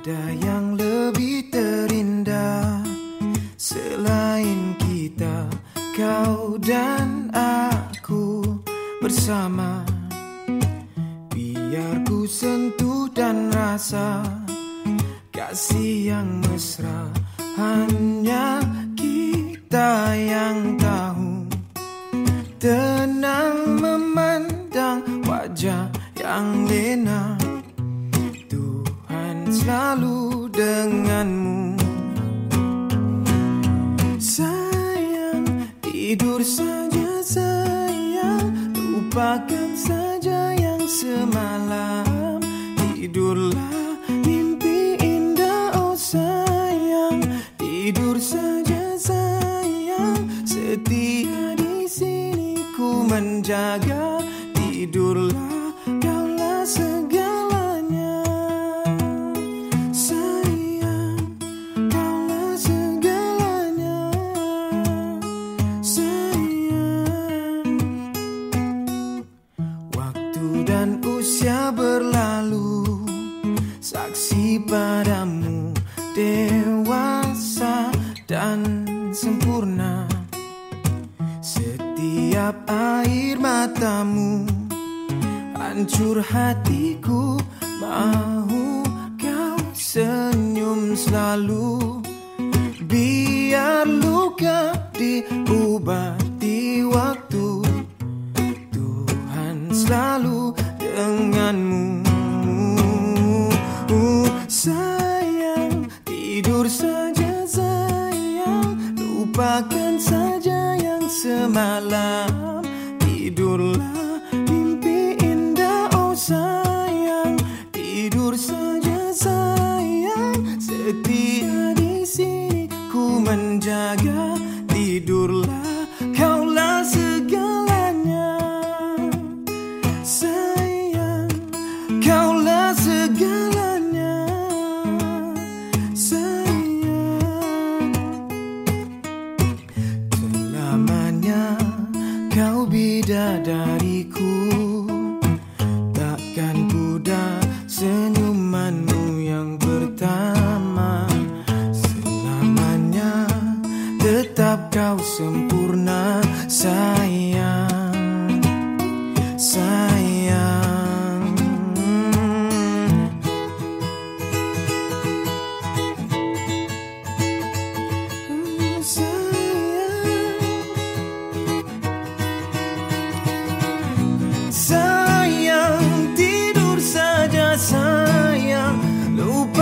ada yang lebih terindah selain kita, kau dan aku bersama. Biar ku sentuh dan rasa kasih yang mesra hanya kita yang tahu. Tenang memandang wajah yang lena selalu denganmu. Sayang, tidur saja sayang. Lupakan saja yang semalam. Tidurlah mimpi indah oh sayang. Tidur saja sayang. Setia di sini ku menjaga. Tidurlah usia berlalu Saksi padamu Dewasa dan sempurna. Setiap air matamu Hancur hatiku Mau kau senyum selalu. Biar luka diobati waktu. Tuhan selalu denganmu. Sayang, tidur saja sayang. Lupakan saja yang semalam. Tidurlah kau bidadariku Takkan pudar senyumanmu yang pertama. Selamanya tetap kau sempurna Nobody